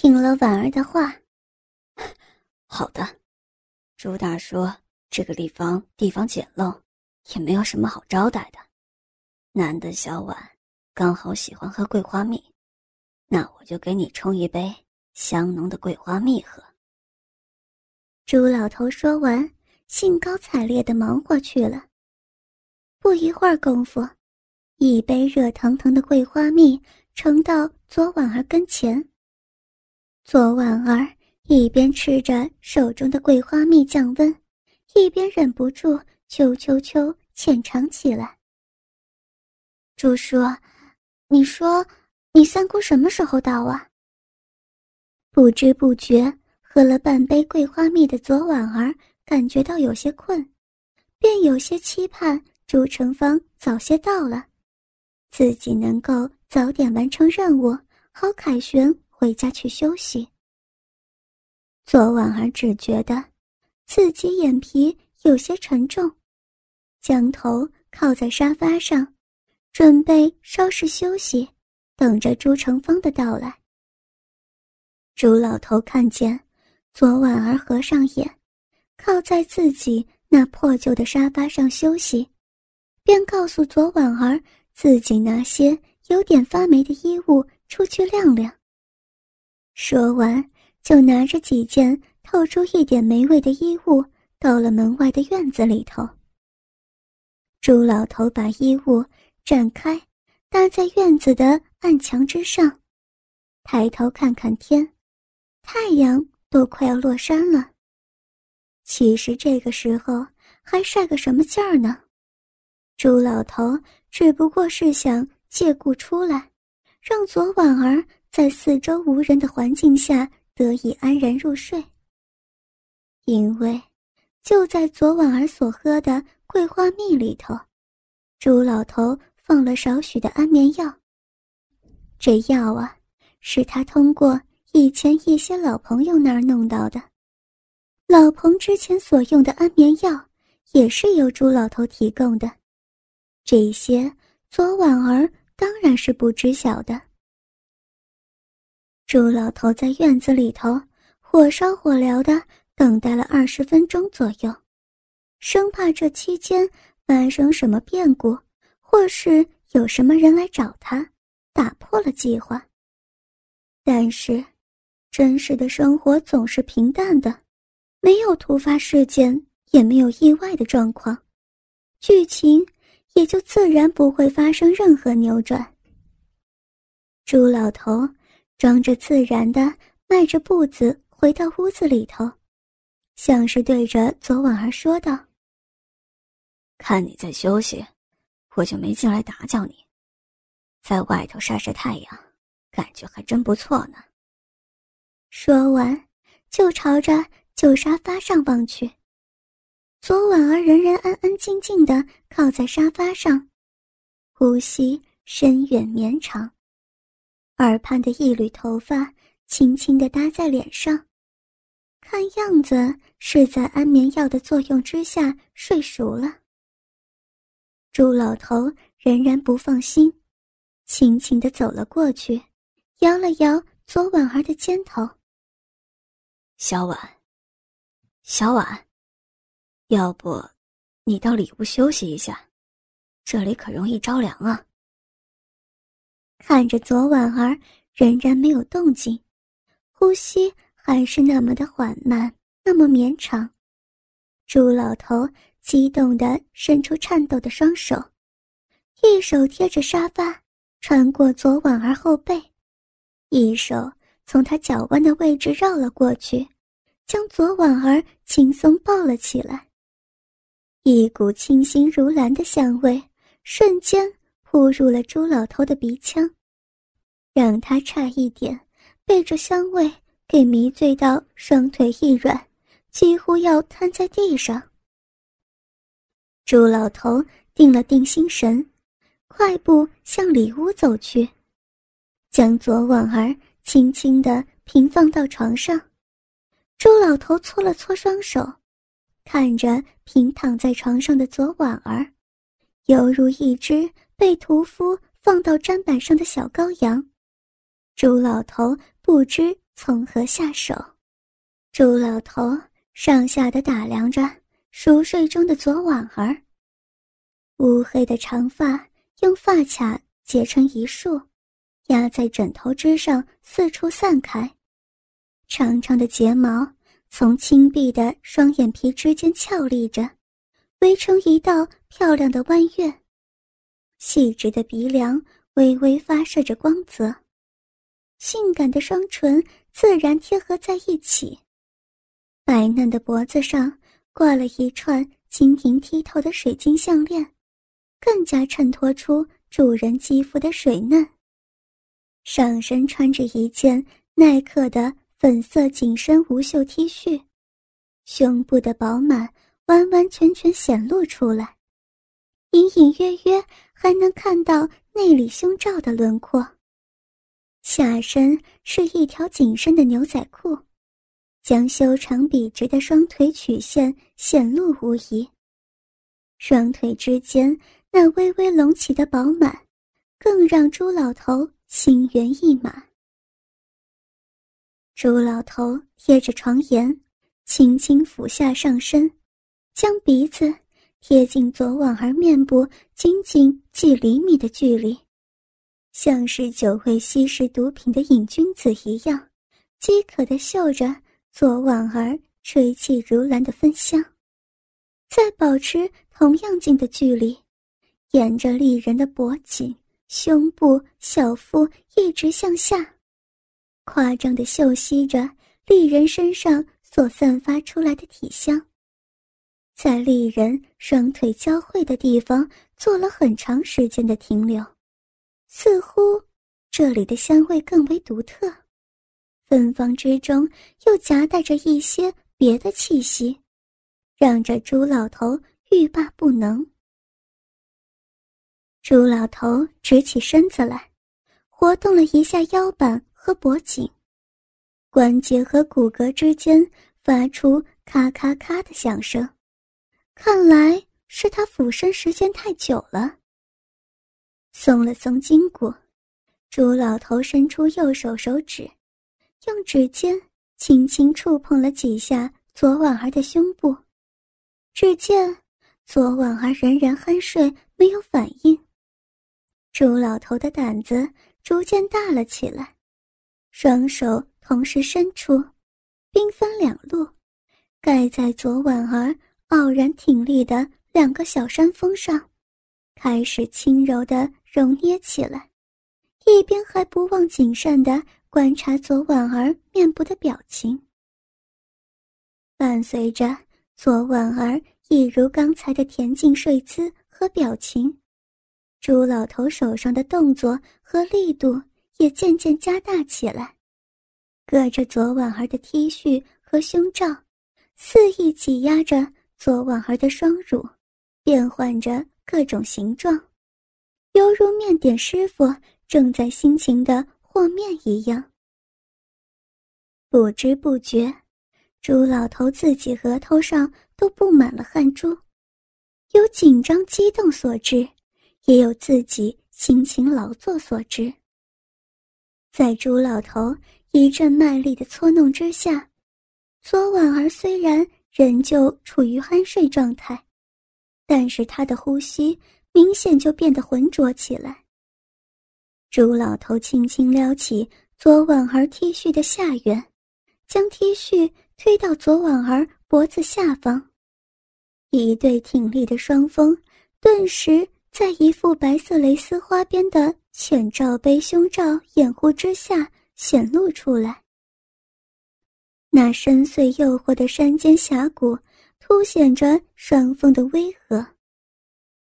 听了婉儿的话，好的。朱大说这个地方地方简陋，也没有什么好招待的。难得小婉刚好喜欢喝桂花蜜，那我就给你冲一杯香浓的桂花蜜喝。朱老头说完，兴高采烈的忙活去了。不一会儿功夫，一杯热腾腾的桂花蜜盛到左婉儿跟前。左婉儿一边吃着手中的桂花蜜降温，一边忍不住啾啾啾浅尝起来。朱叔，你说，你三姑什么时候到啊？不知不觉喝了半杯桂花蜜的左婉儿感觉到有些困，便有些期盼朱成芳早些到了，自己能够早点完成任务，好凯旋回家去休息。左婉儿只觉得自己眼皮有些沉重，将头靠在沙发上，准备稍事休息，等着朱成芳的到来。朱老头看见左婉儿合上眼，靠在自己那破旧的沙发上休息，便告诉左婉儿自己拿些有点发霉的衣物出去晾晾。说完。就拿着几件透出一点霉味的衣物，到了门外的院子里头。朱老头把衣物展开，搭在院子的暗墙之上，抬头看看天，太阳都快要落山了。其实这个时候还晒个什么劲儿呢？朱老头只不过是想借故出来，让左婉儿在四周无人的环境下。得以安然入睡，因为就在昨晚儿所喝的桂花蜜里头，朱老头放了少许的安眠药。这药啊，是他通过以前一些老朋友那儿弄到的。老彭之前所用的安眠药，也是由朱老头提供的。这些昨晚儿当然是不知晓的。朱老头在院子里头火烧火燎的等待了二十分钟左右，生怕这期间发生什么变故，或是有什么人来找他，打破了计划。但是，真实的生活总是平淡的，没有突发事件，也没有意外的状况，剧情也就自然不会发生任何扭转。朱老头。装着自然的迈着步子回到屋子里头，像是对着左婉儿说道：“看你在休息，我就没进来打搅你，在外头晒晒太阳，感觉还真不错呢。”说完，就朝着旧沙发上望去。左婉儿仍然安安静静的靠在沙发上，呼吸深远绵长。耳畔的一缕头发轻轻地搭在脸上，看样子是在安眠药的作用之下睡熟了。朱老头仍然不放心，轻轻地走了过去，摇了摇左婉儿的肩头。小婉，小婉，要不你到里屋休息一下，这里可容易着凉啊。看着左婉儿仍然没有动静，呼吸还是那么的缓慢，那么绵长。朱老头激动地伸出颤抖的双手，一手贴着沙发，穿过左婉儿后背，一手从她脚腕的位置绕了过去，将左婉儿轻松抱了起来。一股清新如兰的香味瞬间。扑入了朱老头的鼻腔，让他差一点被这香味给迷醉到双腿一软，几乎要瘫在地上。朱老头定了定心神，快步向里屋走去，将左婉儿轻轻地平放到床上。朱老头搓了搓双手，看着平躺在床上的左婉儿，犹如一只。被屠夫放到砧板上的小羔羊，朱老头不知从何下手。朱老头上下的打量着熟睡中的左婉儿，乌黑的长发用发卡结成一束，压在枕头之上，四处散开。长长的睫毛从轻闭的双眼皮之间翘立着，围成一道漂亮的弯月。细直的鼻梁微微发射着光泽，性感的双唇自然贴合在一起。白嫩的脖子上挂了一串晶莹剔透的水晶项链，更加衬托出主人肌肤的水嫩。上身穿着一件耐克的。粉色紧身无袖 T 恤，胸部的饱满完完全全显露出来，隐隐约约还能看到内里胸罩的轮廓。下身是一条紧身的牛仔裤，将修长笔直的双腿曲线显露无遗。双腿之间那微微隆起的饱满，更让朱老头心猿意马。朱老头贴着床沿，轻轻俯下上身，将鼻子贴近左婉儿面部仅仅几厘米的距离，像是久未吸食毒品的瘾君子一样，饥渴地嗅着左婉儿吹气如兰的芬香，在保持同样近的距离，沿着丽人的脖颈、胸部、小腹一直向下。夸张的嗅吸着丽人身上所散发出来的体香，在丽人双腿交汇的地方做了很长时间的停留，似乎这里的香味更为独特，芬芳之中又夹带着一些别的气息，让这朱老头欲罢不能。朱老头直起身子来，活动了一下腰板。和脖颈、关节和骨骼之间发出咔咔咔的响声，看来是他俯身时间太久了。松了松筋骨，朱老头伸出右手手指，用指尖轻轻触碰了几下左婉儿的胸部。只见左婉儿仍然酣睡，没有反应。朱老头的胆子逐渐大了起来。双手同时伸出，兵分两路，盖在左婉儿傲然挺立的两个小山峰上，开始轻柔的揉捏起来，一边还不忘谨慎的观察左婉儿面部的表情。伴随着左婉儿一如刚才的恬静睡姿和表情，朱老头手上的动作和力度。也渐渐加大起来，隔着左婉儿的 T 恤和胸罩，肆意挤压着左婉儿的双乳，变换着各种形状，犹如面点师傅正在辛勤的和面一样。不知不觉，朱老头自己额头上都布满了汗珠，有紧张激动所致，也有自己辛勤劳作所致。在朱老头一阵卖力的搓弄之下，左婉儿虽然仍旧处于酣睡状态，但是她的呼吸明显就变得浑浊起来。朱老头轻轻撩起左婉儿 T 恤的下缘，将 T 恤推到左婉儿脖子下方，一对挺立的双峰顿时在一副白色蕾丝花边的。浅罩杯胸罩掩护之下显露出来，那深邃诱惑的山间峡谷凸显着双峰的巍峨。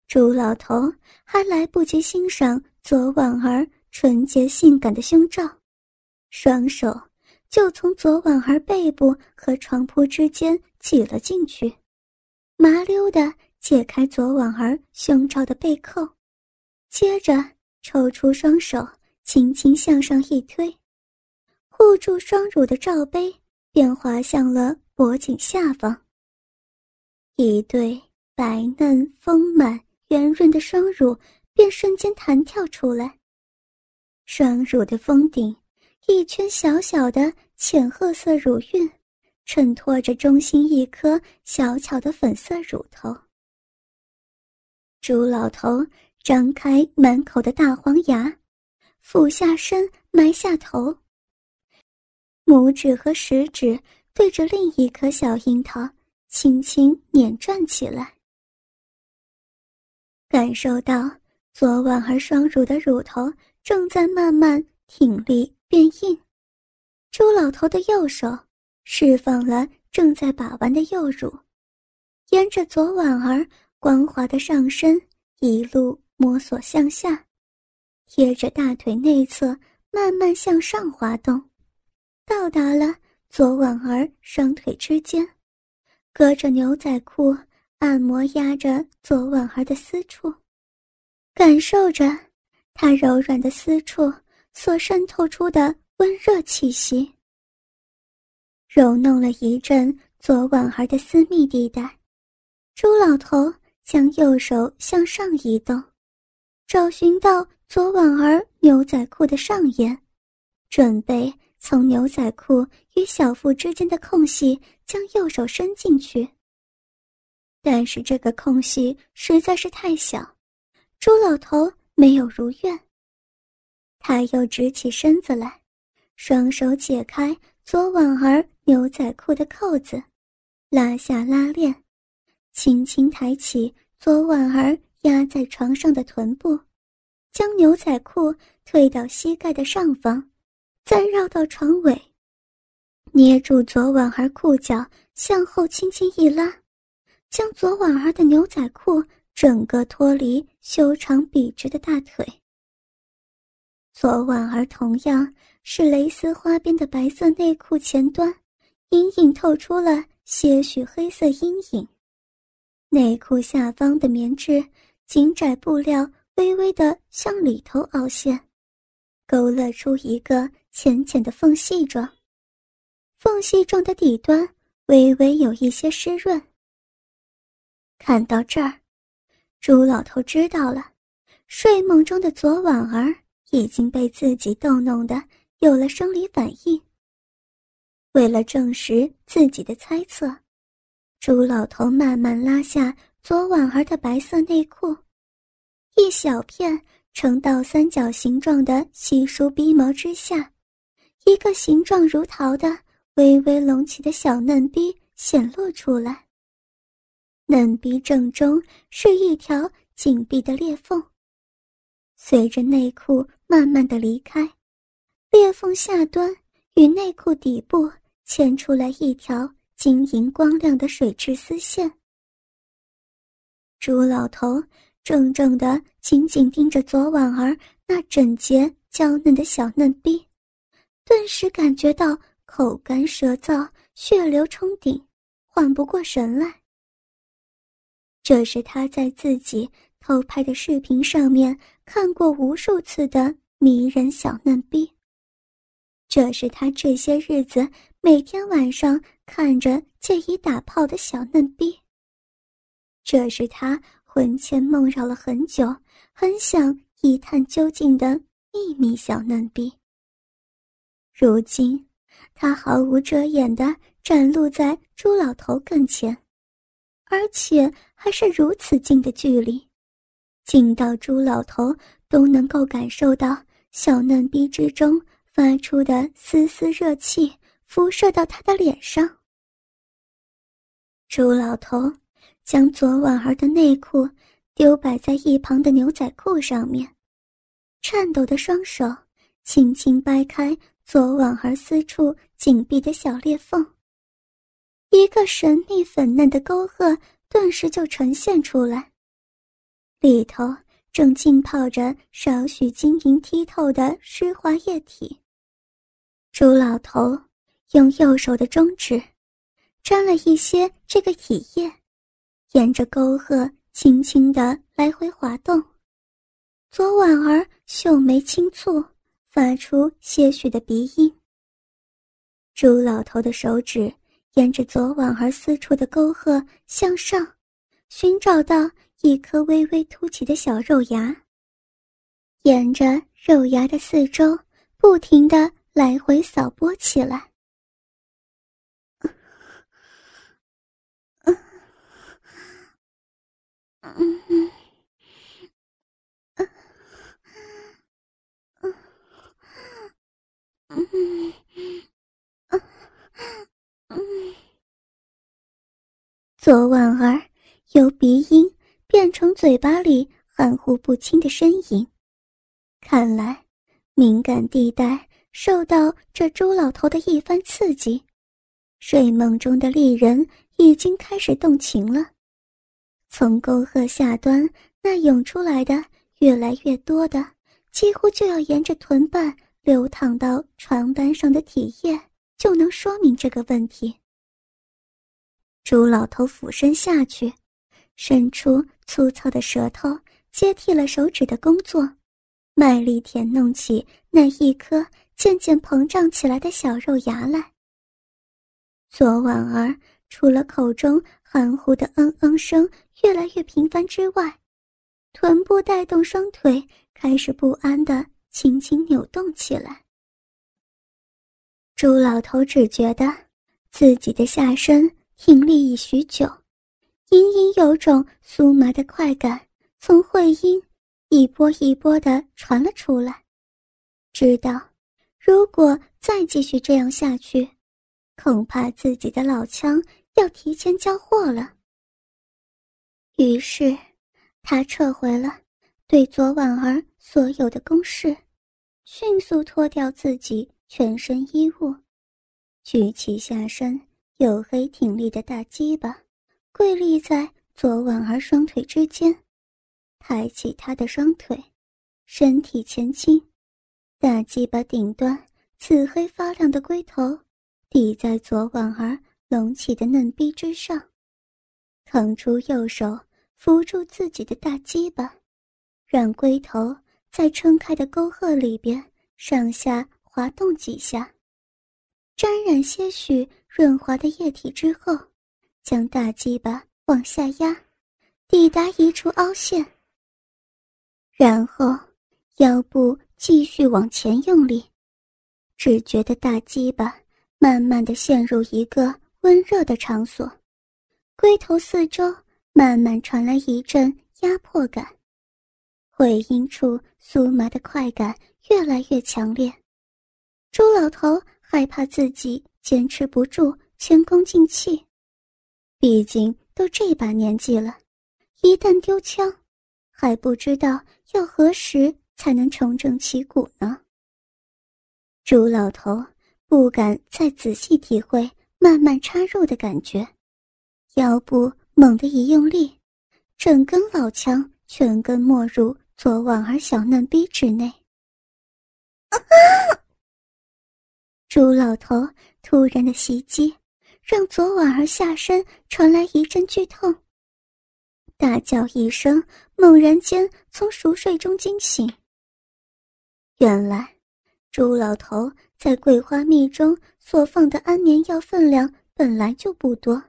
朱老头还来不及欣赏左婉儿纯洁性感的胸罩，双手就从左婉儿背部和床铺之间挤了进去，麻溜的解开左婉儿胸罩的背扣，接着。抽出双手，轻轻向上一推，护住双乳的罩杯便滑向了脖颈下方。一对白嫩丰满、圆润的双乳便瞬间弹跳出来，双乳的峰顶一圈小小的浅褐色乳晕，衬托着中心一颗小巧的粉色乳头。朱老头张开满口的大黄牙，俯下身，埋下头，拇指和食指对着另一颗小樱桃，轻轻捻转起来。感受到左婉儿双乳的乳头正在慢慢挺立变硬，朱老头的右手释放了正在把玩的右乳，沿着左婉儿光滑的上身一路摸索向下，贴着大腿内侧慢慢向上滑动，到达了左婉儿双腿之间，隔着牛仔裤。按摩压着左婉儿的私处，感受着她柔软的私处所渗透出的温热气息。揉弄了一阵左婉儿的私密地带，朱老头将右手向上移动，找寻到左婉儿牛仔裤的上沿，准备从牛仔裤与小腹之间的空隙将右手伸进去。但是这个空隙实在是太小，朱老头没有如愿。他又直起身子来，双手解开左婉儿牛仔裤的扣子，拉下拉链，轻轻抬起左婉儿压在床上的臀部，将牛仔裤退到膝盖的上方，再绕到床尾，捏住左婉儿裤脚，向后轻轻一拉。将左婉儿的牛仔裤整个脱离修长笔直的大腿。左婉儿同样是蕾丝花边的白色内裤前端，隐隐透出了些许黑色阴影。内裤下方的棉质紧窄布料微微的向里头凹陷，勾勒出一个浅浅的缝隙状。缝隙状的底端微微有一些湿润。看到这儿，朱老头知道了，睡梦中的左婉儿已经被自己逗弄的有了生理反应。为了证实自己的猜测，朱老头慢慢拉下左婉儿的白色内裤，一小片呈倒三角形状的稀疏逼毛之下，一个形状如桃的微微隆起的小嫩逼显露出来。嫩逼正中是一条紧闭的裂缝，随着内裤慢慢的离开，裂缝下端与内裤底部牵出来一条晶莹光亮的水质丝线。朱老头怔怔的紧紧盯着左婉儿那整洁娇嫩的小嫩逼，顿时感觉到口干舌燥，血流冲顶，缓不过神来。这是他在自己偷拍的视频上面看过无数次的迷人小嫩逼。这是他这些日子每天晚上看着借以打炮的小嫩逼。这是他魂牵梦绕了很久，很想一探究竟的秘密小嫩逼。如今，他毫无遮掩地展露在朱老头跟前。而且还是如此近的距离，近到朱老头都能够感受到小嫩逼之中发出的丝丝热气辐射到他的脸上。朱老头将左婉儿的内裤丢摆在一旁的牛仔裤上面，颤抖的双手轻轻掰开左婉儿私处紧闭的小裂缝。一个神秘粉嫩的沟壑顿时就呈现出来，里头正浸泡着少许晶莹剔透的湿滑液体。朱老头用右手的中指沾了一些这个体液，沿着沟壑轻轻地来回滑动。左婉儿秀眉轻蹙，发出些许的鼻音。朱老头的手指。沿着左婉儿四处的沟壑向上，寻找到一颗微微凸起的小肉芽。沿着肉芽的四周，不停地来回扫拨起来。左婉儿由鼻音变成嘴巴里含糊不清的呻吟，看来敏感地带受到这朱老头的一番刺激，睡梦中的丽人已经开始动情了。从沟壑下端那涌出来的越来越多的，几乎就要沿着臀瓣流淌到床单上的体液，就能说明这个问题。朱老头俯身下去，伸出粗糙的舌头接替了手指的工作，卖力舔弄起那一颗渐渐膨胀起来的小肉芽来。左婉儿除了口中含糊的嗯嗯声越来越频繁之外，臀部带动双腿开始不安地轻轻扭动起来。朱老头只觉得自己的下身。挺立已许久，隐隐有种酥麻的快感从会阴一波一波的传了出来。知道，如果再继续这样下去，恐怕自己的老枪要提前交货了。于是，他撤回了对左婉儿所有的攻势，迅速脱掉自己全身衣物，举起下身。黝黑挺立的大鸡巴，跪立在左婉儿双腿之间，抬起她的双腿，身体前倾，大鸡巴顶端紫黑发亮的龟头抵在左婉儿隆起的嫩逼之上，腾出右手扶住自己的大鸡巴，让龟头在撑开的沟壑里边上下滑动几下。沾染些许润滑的液体之后，将大鸡巴往下压，抵达一处凹陷。然后腰部继续往前用力，只觉得大鸡巴慢慢的陷入一个温热的场所，龟头四周慢慢传来一阵压迫感，会阴处酥麻的快感越来越强烈。朱老头。害怕自己坚持不住，前功尽弃。毕竟都这把年纪了，一旦丢枪，还不知道要何时才能重整旗鼓呢。朱老头不敢再仔细体会慢慢插入的感觉，腰部猛地一用力，整根老枪全根没入左婉儿小嫩逼之内。朱老头突然的袭击，让左婉儿下身传来一阵剧痛。大叫一声，猛然间从熟睡中惊醒。原来，朱老头在桂花蜜中所放的安眠药分量本来就不多，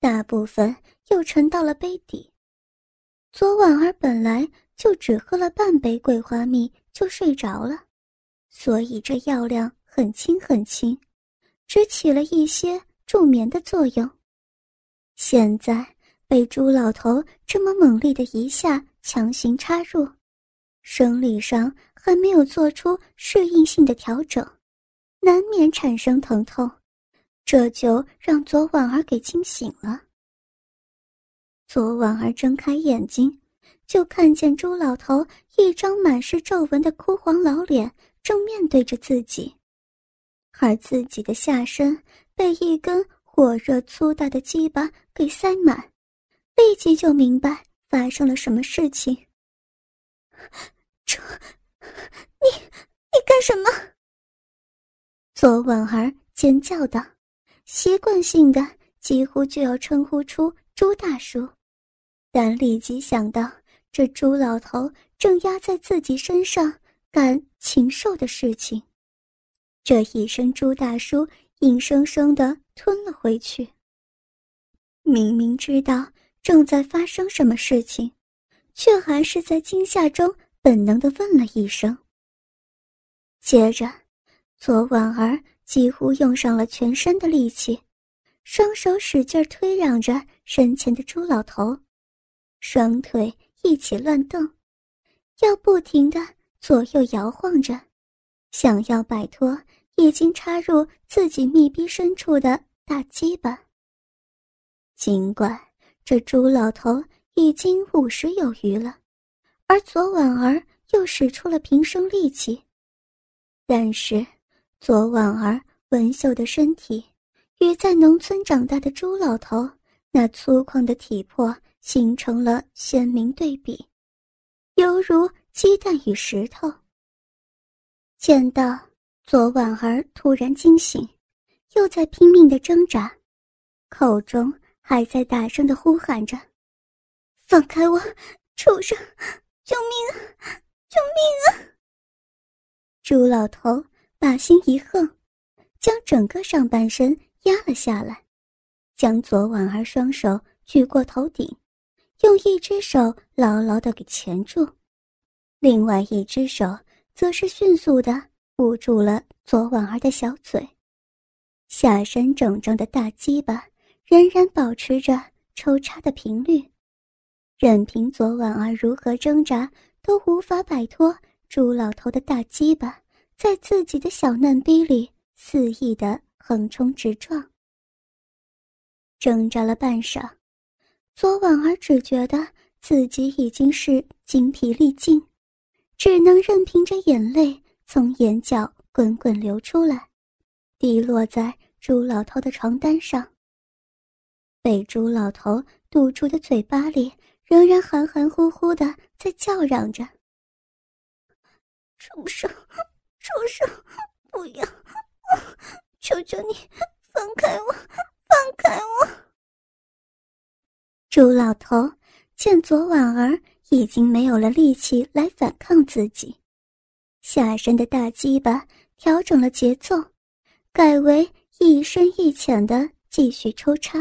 大部分又沉到了杯底。左婉儿本来就只喝了半杯桂花蜜就睡着了，所以这药量。很轻很轻，只起了一些助眠的作用。现在被朱老头这么猛烈的一下强行插入，生理上还没有做出适应性的调整，难免产生疼痛，这就让左婉儿给惊醒了。左婉儿睁开眼睛，就看见朱老头一张满是皱纹的枯黄老脸正面对着自己。而自己的下身被一根火热粗大的鸡巴给塞满，立即就明白发生了什么事情。这，你你干什么？左婉儿尖叫道，习惯性的几乎就要称呼出朱大叔，但立即想到这朱老头正压在自己身上干禽兽的事情。这一声“朱大叔”硬生生的吞了回去。明明知道正在发生什么事情，却还是在惊吓中本能的问了一声。接着，左婉儿几乎用上了全身的力气，双手使劲推让着身前的朱老头，双腿一起乱蹬，要不停的左右摇晃着，想要摆脱已经插入自己密闭深处的大鸡巴。尽管这朱老头已经五十有余了，而左婉儿又使出了平生力气，但是。左婉儿文秀的身体，与在农村长大的朱老头那粗犷的体魄形成了鲜明对比，犹如鸡蛋与石头。见到左婉儿突然惊醒，又在拼命的挣扎，口中还在大声的呼喊着：“放开我，畜生！救命啊！救命啊！”朱老头。把心一横，将整个上半身压了下来，将左婉儿双手举过头顶，用一只手牢牢的给钳住，另外一只手则是迅速的捂住了左婉儿的小嘴，下身整整的大鸡巴仍然保持着抽插的频率，任凭左婉儿如何挣扎，都无法摆脱朱老头的大鸡巴。在自己的小嫩逼里肆意的横冲直撞，挣扎了半晌，左婉儿只觉得自己已经是精疲力尽，只能任凭着眼泪从眼角滚滚流出来，滴落在朱老头的床单上。被朱老头堵住的嘴巴里仍然含含糊糊的在叫嚷着：“畜生！”畜生，不要！求求你放开我，放开我！朱老头见左婉儿已经没有了力气来反抗自己，下身的大鸡巴调整了节奏，改为一深一浅的继续抽插。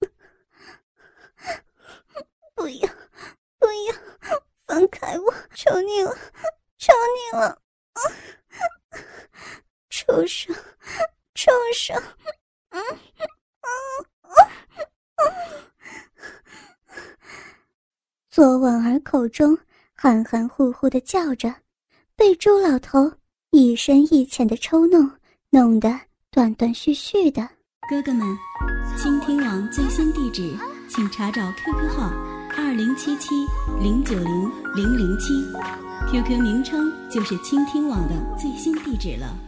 不要，不要，放开我！求你了，求你了！畜生，畜生！嗯嗯嗯左婉儿口中含含糊糊的叫着，被朱老头一深一浅的抽弄，弄得断断续续的。哥哥们，倾听网最新地址，请查找 QQ 号二零七七零九零零零七。QQ 名称就是倾听网的最新地址了。